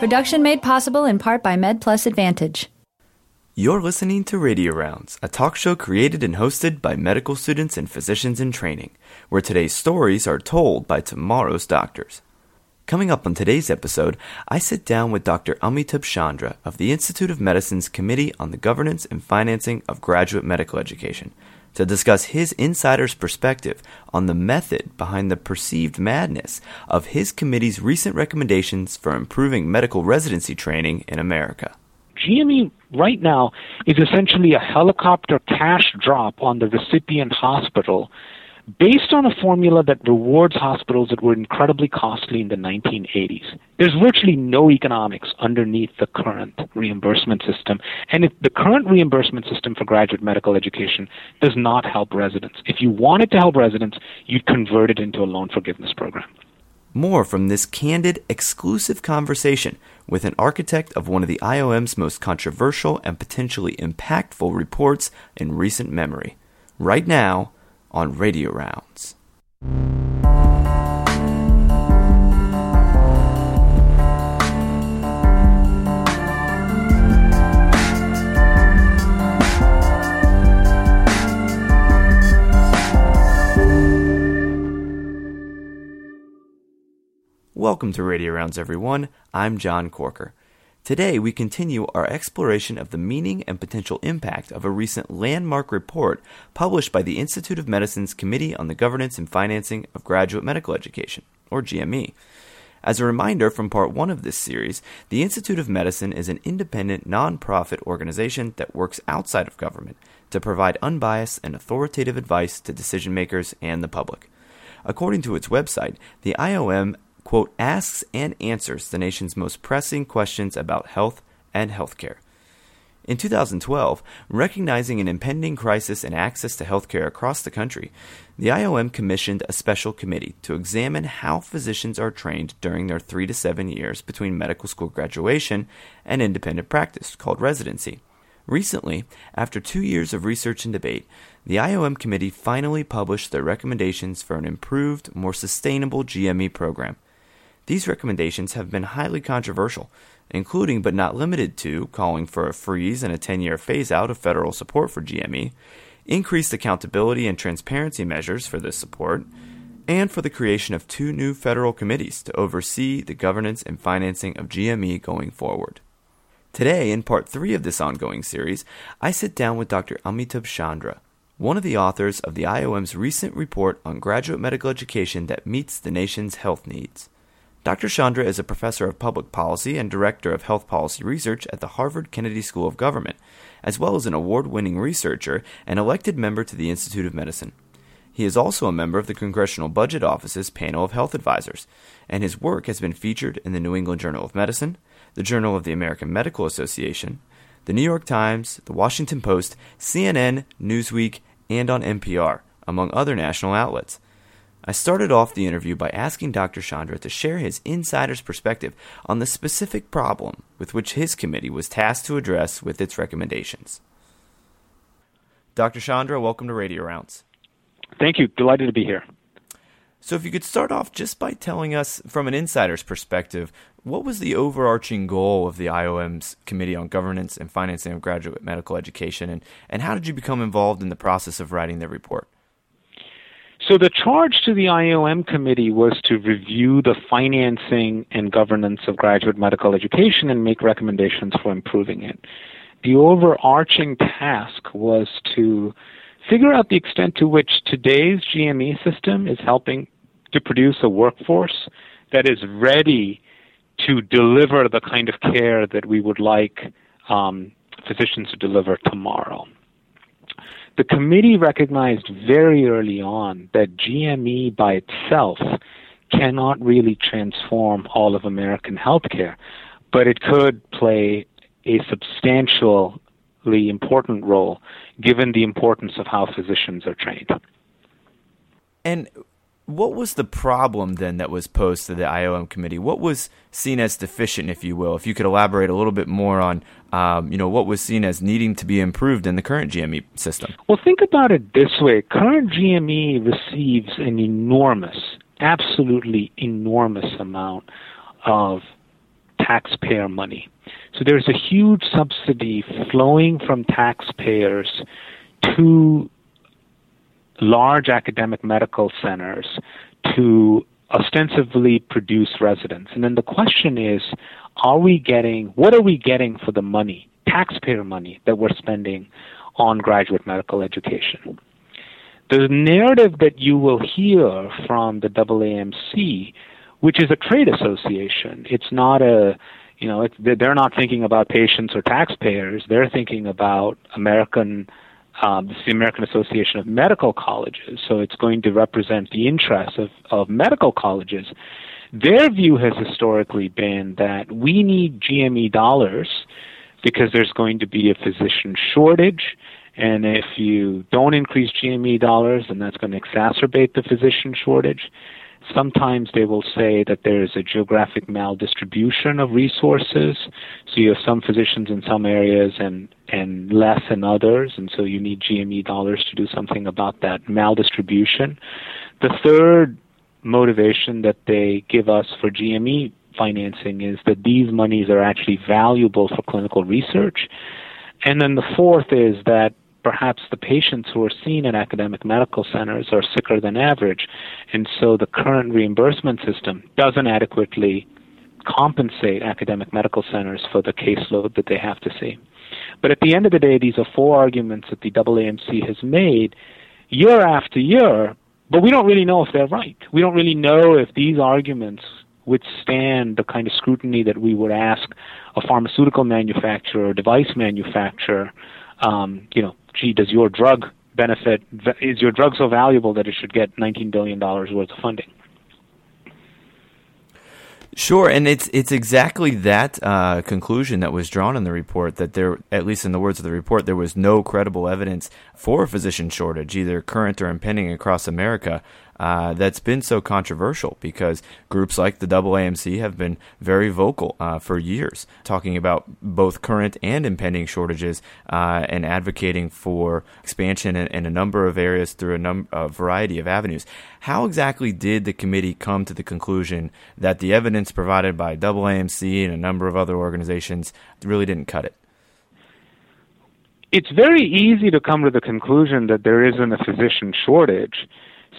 Production made possible in part by MedPlus Advantage. You're listening to Radio Rounds, a talk show created and hosted by medical students and physicians in training, where today's stories are told by tomorrow's doctors. Coming up on today's episode, I sit down with Dr. Amitabh Chandra of the Institute of Medicine's Committee on the Governance and Financing of Graduate Medical Education to discuss his insider's perspective on the method behind the perceived madness of his committee's recent recommendations for improving medical residency training in America. GME right now is essentially a helicopter cash drop on the recipient hospital based on a formula that rewards hospitals that were incredibly costly in the 1980s. There's virtually no economics underneath the current reimbursement system. And if the current reimbursement system for graduate medical education does not help residents, if you wanted to help residents, you'd convert it into a loan forgiveness program. More from this candid, exclusive conversation with an architect of one of the IOM's most controversial and potentially impactful reports in recent memory. Right now, on Radio Rounds. Welcome to Radio Rounds, everyone. I'm John Corker. Today, we continue our exploration of the meaning and potential impact of a recent landmark report published by the Institute of Medicine's Committee on the Governance and Financing of Graduate Medical Education, or GME. As a reminder from part one of this series, the Institute of Medicine is an independent nonprofit organization that works outside of government to provide unbiased and authoritative advice to decision makers and the public. According to its website, the IOM quote, asks and answers the nation's most pressing questions about health and healthcare. In 2012, recognizing an impending crisis in access to healthcare across the country, the IOM commissioned a special committee to examine how physicians are trained during their three to seven years between medical school graduation and independent practice, called residency. Recently, after two years of research and debate, the IOM committee finally published their recommendations for an improved, more sustainable GME program. These recommendations have been highly controversial, including but not limited to calling for a freeze and a 10 year phase out of federal support for GME, increased accountability and transparency measures for this support, and for the creation of two new federal committees to oversee the governance and financing of GME going forward. Today, in part three of this ongoing series, I sit down with Dr. Amitabh Chandra, one of the authors of the IOM's recent report on graduate medical education that meets the nation's health needs. Dr. Chandra is a professor of public policy and director of health policy research at the Harvard Kennedy School of Government, as well as an award winning researcher and elected member to the Institute of Medicine. He is also a member of the Congressional Budget Office's panel of health advisors, and his work has been featured in the New England Journal of Medicine, the Journal of the American Medical Association, the New York Times, the Washington Post, CNN, Newsweek, and on NPR, among other national outlets. I started off the interview by asking Dr. Chandra to share his insider's perspective on the specific problem with which his committee was tasked to address with its recommendations. Dr. Chandra, welcome to Radio Rounds. Thank you. Delighted to be here. So, if you could start off just by telling us, from an insider's perspective, what was the overarching goal of the IOM's Committee on Governance and Financing of Graduate Medical Education, and, and how did you become involved in the process of writing the report? So the charge to the IOM committee was to review the financing and governance of graduate medical education and make recommendations for improving it. The overarching task was to figure out the extent to which today's GME system is helping to produce a workforce that is ready to deliver the kind of care that we would like um, physicians to deliver tomorrow. The committee recognized very early on that GME by itself cannot really transform all of American healthcare, but it could play a substantially important role given the importance of how physicians are trained. And what was the problem then that was posed to the IOM committee? What was seen as deficient, if you will? If you could elaborate a little bit more on, um, you know, what was seen as needing to be improved in the current GME system. Well, think about it this way: current GME receives an enormous, absolutely enormous amount of taxpayer money. So there's a huge subsidy flowing from taxpayers to large academic medical centers to ostensibly produce residents. And then the question is, are we getting, what are we getting for the money, taxpayer money that we're spending on graduate medical education? The narrative that you will hear from the AAMC, which is a trade association, it's not a, you know, they're not thinking about patients or taxpayers. They're thinking about American um, this is the American Association of Medical Colleges, so it's going to represent the interests of, of medical colleges. Their view has historically been that we need GME dollars because there's going to be a physician shortage, and if you don't increase GME dollars, then that's going to exacerbate the physician shortage. Sometimes they will say that there is a geographic maldistribution of resources. So you have some physicians in some areas and, and less in others, and so you need GME dollars to do something about that maldistribution. The third motivation that they give us for GME financing is that these monies are actually valuable for clinical research. And then the fourth is that perhaps the patients who are seen in academic medical centers are sicker than average, and so the current reimbursement system doesn't adequately compensate academic medical centers for the caseload that they have to see. But at the end of the day, these are four arguments that the AAMC has made year after year, but we don't really know if they're right. We don't really know if these arguments withstand the kind of scrutiny that we would ask a pharmaceutical manufacturer or device manufacturer um, you know, gee, does your drug benefit? Is your drug so valuable that it should get $19 billion worth of funding? Sure, and it's it's exactly that uh, conclusion that was drawn in the report that there, at least in the words of the report, there was no credible evidence for a physician shortage, either current or impending across America uh, that's been so controversial because groups like the AAMC have been very vocal uh, for years, talking about both current and impending shortages uh, and advocating for expansion in, in, a number of areas through a, num- a variety of avenues. How exactly did the committee come to the conclusion that the evidence provided by AAMC and a number of other organizations really didn't cut it? It's very easy to come to the conclusion that there isn't a physician shortage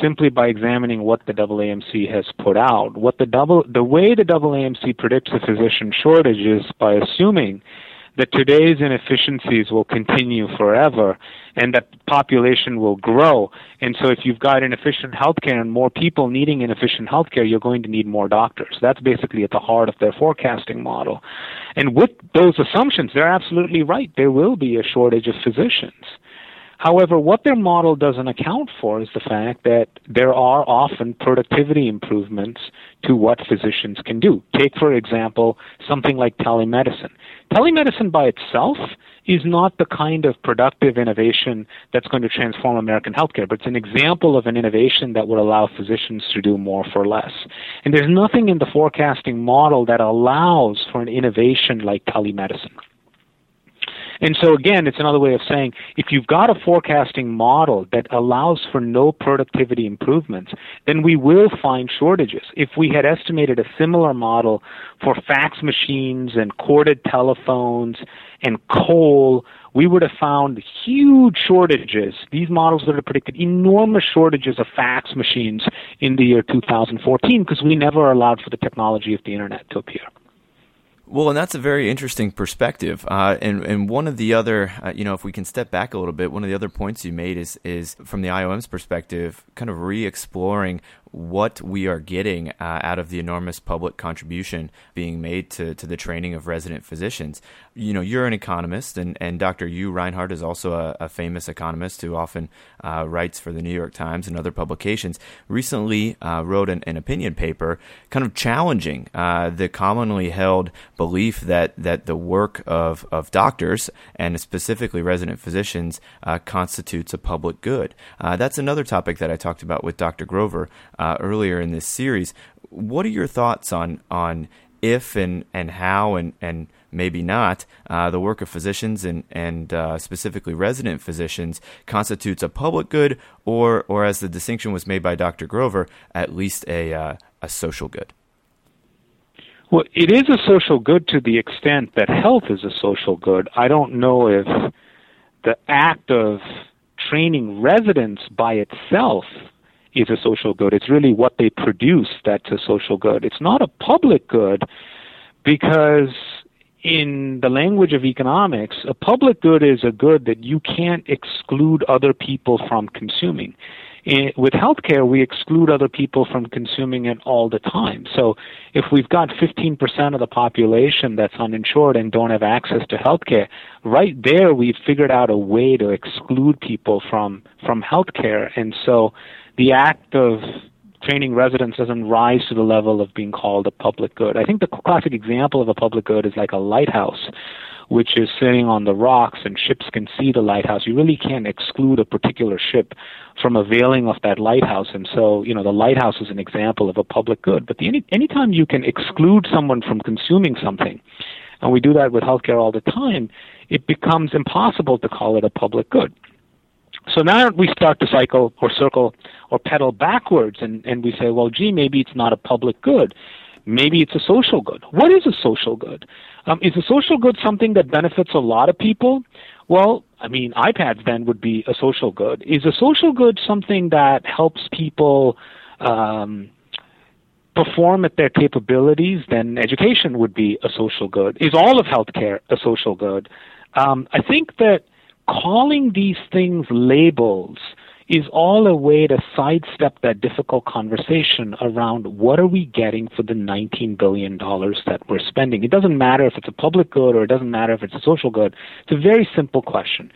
simply by examining what the AAMC has put out. What the double the way the AAMC predicts a physician shortage is by assuming that today's inefficiencies will continue forever and that population will grow. And so if you've got inefficient healthcare and more people needing inefficient healthcare, you're going to need more doctors. That's basically at the heart of their forecasting model. And with those assumptions, they're absolutely right. There will be a shortage of physicians. However, what their model doesn't account for is the fact that there are often productivity improvements to what physicians can do. Take, for example, something like telemedicine. Telemedicine by itself is not the kind of productive innovation that's going to transform American healthcare, but it's an example of an innovation that would allow physicians to do more for less. And there's nothing in the forecasting model that allows for an innovation like telemedicine. And so again, it's another way of saying if you've got a forecasting model that allows for no productivity improvements, then we will find shortages. If we had estimated a similar model for fax machines and corded telephones and coal, we would have found huge shortages. These models that have predicted enormous shortages of fax machines in the year 2014 because we never allowed for the technology of the internet to appear. Well, and that's a very interesting perspective. Uh, and and one of the other, uh, you know, if we can step back a little bit, one of the other points you made is is from the IOM's perspective, kind of re-exploring what we are getting uh, out of the enormous public contribution being made to, to the training of resident physicians. You know, you're an economist, and, and Dr. Uwe Reinhardt is also a, a famous economist who often uh, writes for the New York Times and other publications. Recently, uh, wrote an, an, opinion paper kind of challenging uh, the commonly held belief that, that the work of, of doctors, and specifically resident physicians, uh, constitutes a public good. Uh, that's another topic that I talked about with Dr. Grover uh, earlier in this series. What are your thoughts on on if and and how and and maybe not uh, the work of physicians and and uh, specifically resident physicians constitutes a public good or or as the distinction was made by Dr. Grover, at least a uh, a social good? Well, it is a social good to the extent that health is a social good. I don't know if the act of training residents by itself is a social good. It's really what they produce that's a social good. It's not a public good because in the language of economics, a public good is a good that you can't exclude other people from consuming. In, with healthcare, we exclude other people from consuming it all the time. So if we've got 15% of the population that's uninsured and don't have access to healthcare, right there we've figured out a way to exclude people from, from healthcare. And so the act of training residents doesn't rise to the level of being called a public good. I think the classic example of a public good is like a lighthouse, which is sitting on the rocks and ships can see the lighthouse. You really can't exclude a particular ship from availing of that lighthouse. And so, you know, the lighthouse is an example of a public good. But the, any anytime you can exclude someone from consuming something, and we do that with healthcare all the time, it becomes impossible to call it a public good. So now we start to cycle or circle or pedal backwards and, and we say, well, gee, maybe it's not a public good. Maybe it's a social good. What is a social good? Um, is a social good something that benefits a lot of people? Well, I mean, iPads then would be a social good. Is a social good something that helps people um, perform at their capabilities? Then education would be a social good. Is all of healthcare a social good? Um, I think that calling these things labels is all a way to sidestep that difficult conversation around what are we getting for the $19 billion that we're spending. It doesn't matter if it's a public good or it doesn't matter if it's a social good. It's a very simple question.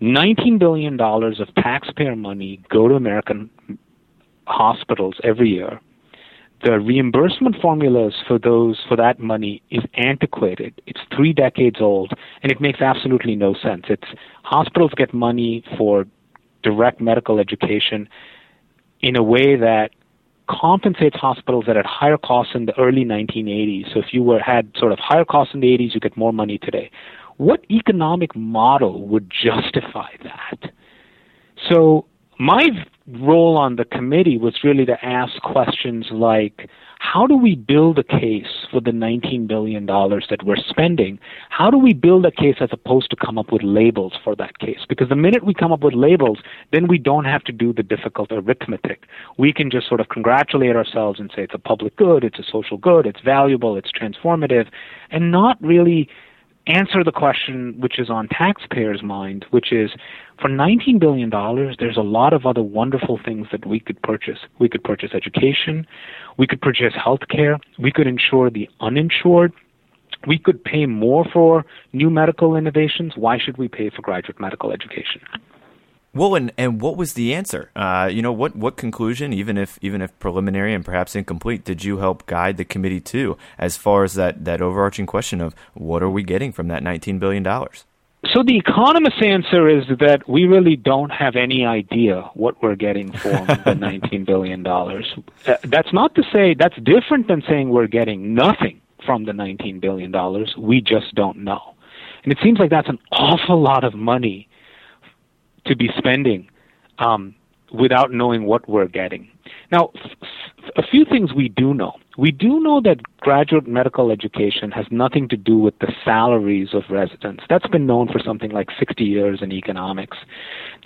$19 billion of taxpayer money go to American hospitals every year the reimbursement formulas for those for that money is antiquated. It's three decades old, and it makes absolutely no sense. It's hospitals get money for direct medical education in a way that compensates hospitals that had higher costs in the early 1980s. So if you were had sort of higher costs in the 80s, you get more money today. What economic model would justify that? So my role on the committee was really to ask questions like how do we build a case for the $19 billion that we're spending? How do we build a case as opposed to come up with labels for that case? Because the minute we come up with labels, then we don't have to do the difficult arithmetic. We can just sort of congratulate ourselves and say it's a public good, it's a social good, it's valuable, it's transformative, and not really answer the question which is on taxpayers' mind, which is for $19 billion, there's a lot of other wonderful things that we could purchase. We could purchase education, we could purchase health care, we could insure the uninsured, we could pay more for new medical innovations. Why should we pay for graduate medical education? Well, and, and what was the answer? Uh, you know, what, what conclusion, even if even if preliminary and perhaps incomplete, did you help guide the committee to as far as that, that overarching question of what are we getting from that $19 billion? So the economist's answer is that we really don't have any idea what we're getting for the $19 billion. Uh, that's not to say, that's different than saying we're getting nothing from the $19 billion. We just don't know. And it seems like that's an awful lot of money to be spending um, without knowing what we're getting. Now, a few things we do know. We do know that graduate medical education has nothing to do with the salaries of residents. That's been known for something like 60 years in economics.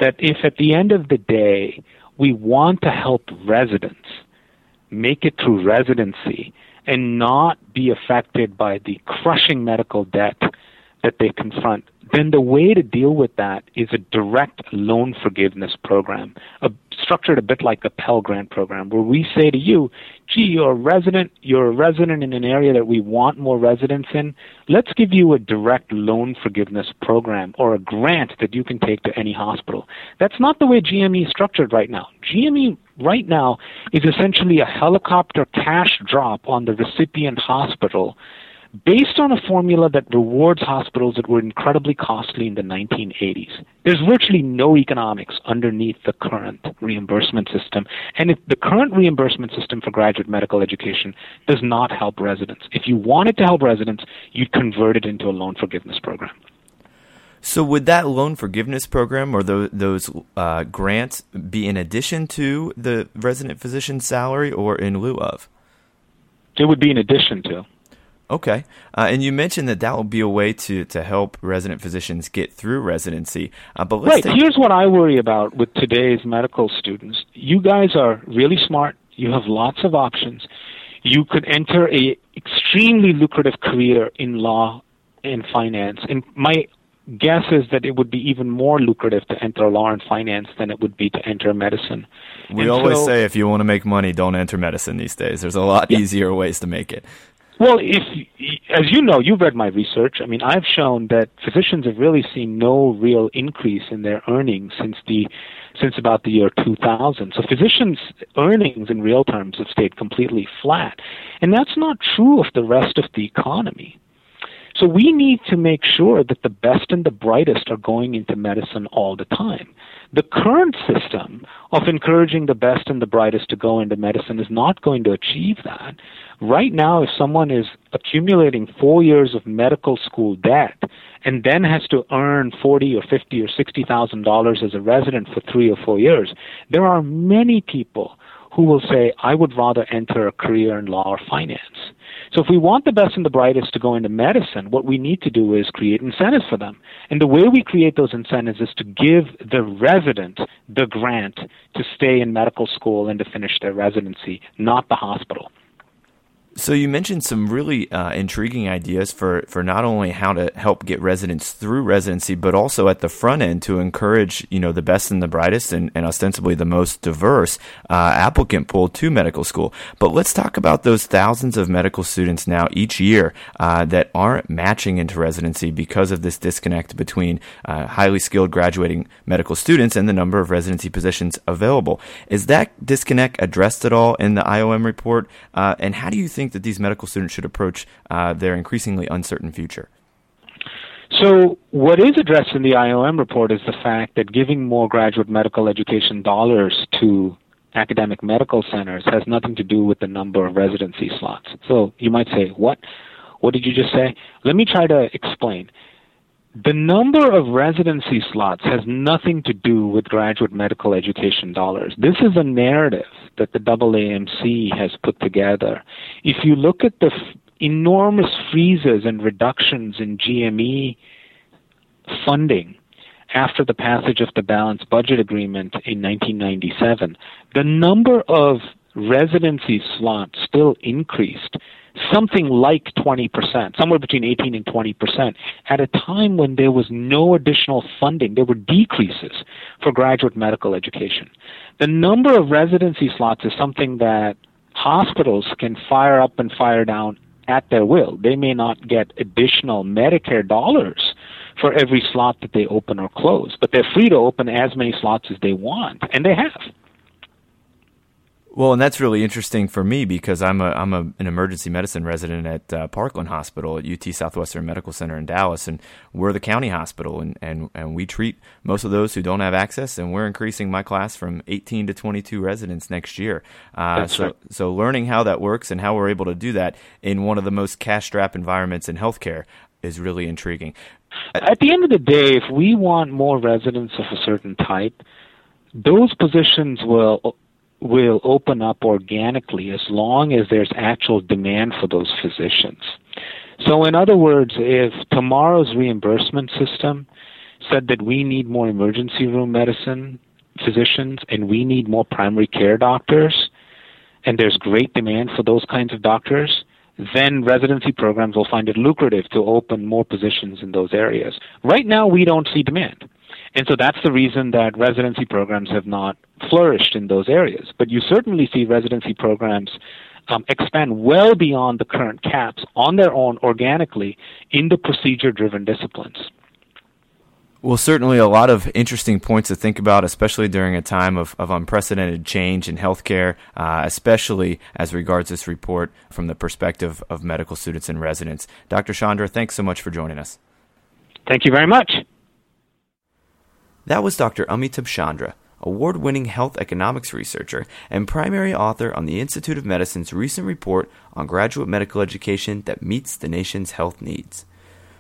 That if at the end of the day we want to help residents make it through residency and not be affected by the crushing medical debt that they confront, then the way to deal with that is a direct loan forgiveness program, a, structured a bit like the Pell Grant program, where we say to you, gee, you're a resident, you're a resident in an area that we want more residents in. Let's give you a direct loan forgiveness program or a grant that you can take to any hospital. That's not the way GME is structured right now. GME right now is essentially a helicopter cash drop on the recipient hospital based on a formula that rewards hospitals that were incredibly costly in the 1980s. There's virtually no economics underneath the current reimbursement system. And if the current reimbursement system for graduate medical education does not help residents, if you wanted to help residents, you'd convert it into a loan forgiveness program. So, would that loan forgiveness program or those, those uh, grants be in addition to the resident physician salary or in lieu of? It would be in addition to. Okay. Uh, and you mentioned that that will be a way to, to help resident physicians get through residency. Uh, but right. Take- Here's what I worry about with today's medical students. You guys are really smart. You have lots of options. You could enter a extremely lucrative career in law and finance. And my guess is that it would be even more lucrative to enter law and finance than it would be to enter medicine. We and always so, say if you want to make money, don't enter medicine these days. There's a lot yeah. easier ways to make it. Well, if as you know, you've read my research. I mean, I've shown that physicians have really seen no real increase in their earnings since the since about the year 2000. So physicians' earnings in real terms have stayed completely flat, and that's not true of the rest of the economy. So we need to make sure that the best and the brightest are going into medicine all the time. The current system of encouraging the best and the brightest to go into medicine is not going to achieve that. Right now, if someone is accumulating four years of medical school debt and then has to earn forty or fifty or sixty thousand dollars as a resident for three or four years, there are many people who will say, I would rather enter a career in law or finance. So if we want the best and the brightest to go into medicine, what we need to do is create incentives for them. And the way we create those incentives is to give the resident the grant to stay in medical school and to finish their residency, not the hospital. So you mentioned some really uh, intriguing ideas for, for not only how to help get residents through residency, but also at the front end to encourage you know the best and the brightest and, and ostensibly the most diverse uh, applicant pool to medical school. But let's talk about those thousands of medical students now each year uh, that aren't matching into residency because of this disconnect between uh, highly skilled graduating medical students and the number of residency positions available. Is that disconnect addressed at all in the IOM report? Uh, and how do you think think that these medical students should approach uh, their increasingly uncertain future? So, what is addressed in the IOM report is the fact that giving more graduate medical education dollars to academic medical centers has nothing to do with the number of residency slots. So, you might say, What? What did you just say? Let me try to explain. The number of residency slots has nothing to do with graduate medical education dollars. This is a narrative that the AAMC has put together. If you look at the f- enormous freezes and reductions in GME funding after the passage of the Balanced Budget Agreement in 1997, the number of residency slots still increased something like 20%, somewhere between 18 and 20%, at a time when there was no additional funding. There were decreases for graduate medical education. The number of residency slots is something that hospitals can fire up and fire down at their will. They may not get additional Medicare dollars for every slot that they open or close, but they're free to open as many slots as they want, and they have. Well, and that's really interesting for me because I'm a I'm a, an emergency medicine resident at uh, Parkland Hospital at UT Southwestern Medical Center in Dallas, and we're the county hospital, and, and, and we treat most of those who don't have access, and we're increasing my class from 18 to 22 residents next year. Uh, so right. so learning how that works and how we're able to do that in one of the most cash strapped environments in healthcare is really intriguing. At the end of the day, if we want more residents of a certain type, those positions will will open up organically as long as there's actual demand for those physicians. So, in other words, if tomorrow's reimbursement system said that we need more emergency room medicine physicians and we need more primary care doctors, and there's great demand for those kinds of doctors, then residency programs will find it lucrative to open more positions in those areas. Right now, we don't see demand. And so that's the reason that residency programs have not flourished in those areas. But you certainly see residency programs um, expand well beyond the current caps on their own organically in the procedure driven disciplines. Well, certainly a lot of interesting points to think about, especially during a time of, of unprecedented change in healthcare, uh, especially as regards this report from the perspective of medical students and residents. Dr. Chandra, thanks so much for joining us. Thank you very much. That was Dr. Amitabh Chandra, award winning health economics researcher and primary author on the Institute of Medicine's recent report on graduate medical education that meets the nation's health needs.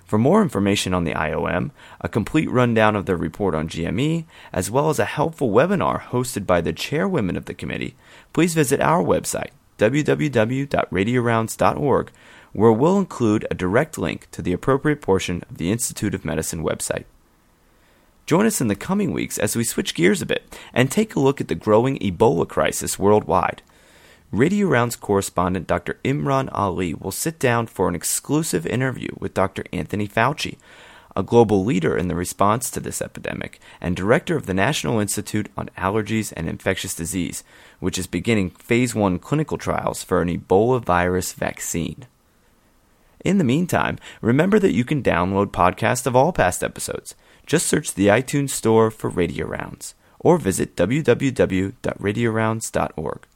For more information on the IOM, a complete rundown of their report on GME, as well as a helpful webinar hosted by the chairwomen of the committee, please visit our website, www.radiorounds.org, where we'll include a direct link to the appropriate portion of the Institute of Medicine website. Join us in the coming weeks as we switch gears a bit and take a look at the growing Ebola crisis worldwide. Radio Rounds correspondent Dr. Imran Ali will sit down for an exclusive interview with Dr. Anthony Fauci, a global leader in the response to this epidemic and director of the National Institute on Allergies and Infectious Disease, which is beginning phase 1 clinical trials for an Ebola virus vaccine. In the meantime, remember that you can download podcasts of all past episodes. Just search the iTunes Store for Radio Rounds or visit www.radiorounds.org.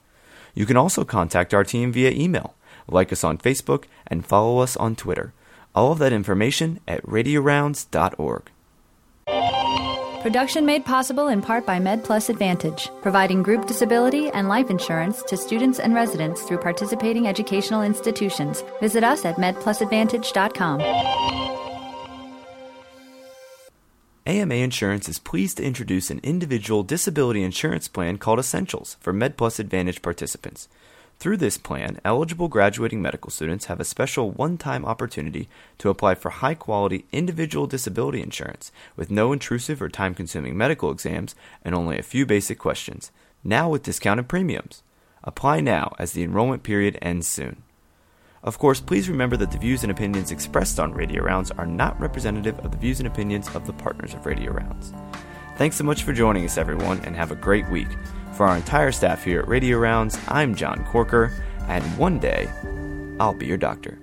You can also contact our team via email, like us on Facebook, and follow us on Twitter. All of that information at radiorounds.org. Production made possible in part by MedPlus Advantage, providing group disability and life insurance to students and residents through participating educational institutions. Visit us at medplusadvantage.com. AMA Insurance is pleased to introduce an individual disability insurance plan called Essentials for MedPlus Advantage participants. Through this plan, eligible graduating medical students have a special one time opportunity to apply for high quality individual disability insurance with no intrusive or time consuming medical exams and only a few basic questions, now with discounted premiums. Apply now as the enrollment period ends soon. Of course, please remember that the views and opinions expressed on Radio Rounds are not representative of the views and opinions of the partners of Radio Rounds. Thanks so much for joining us, everyone, and have a great week. For our entire staff here at Radio Rounds, I'm John Corker, and one day, I'll be your doctor.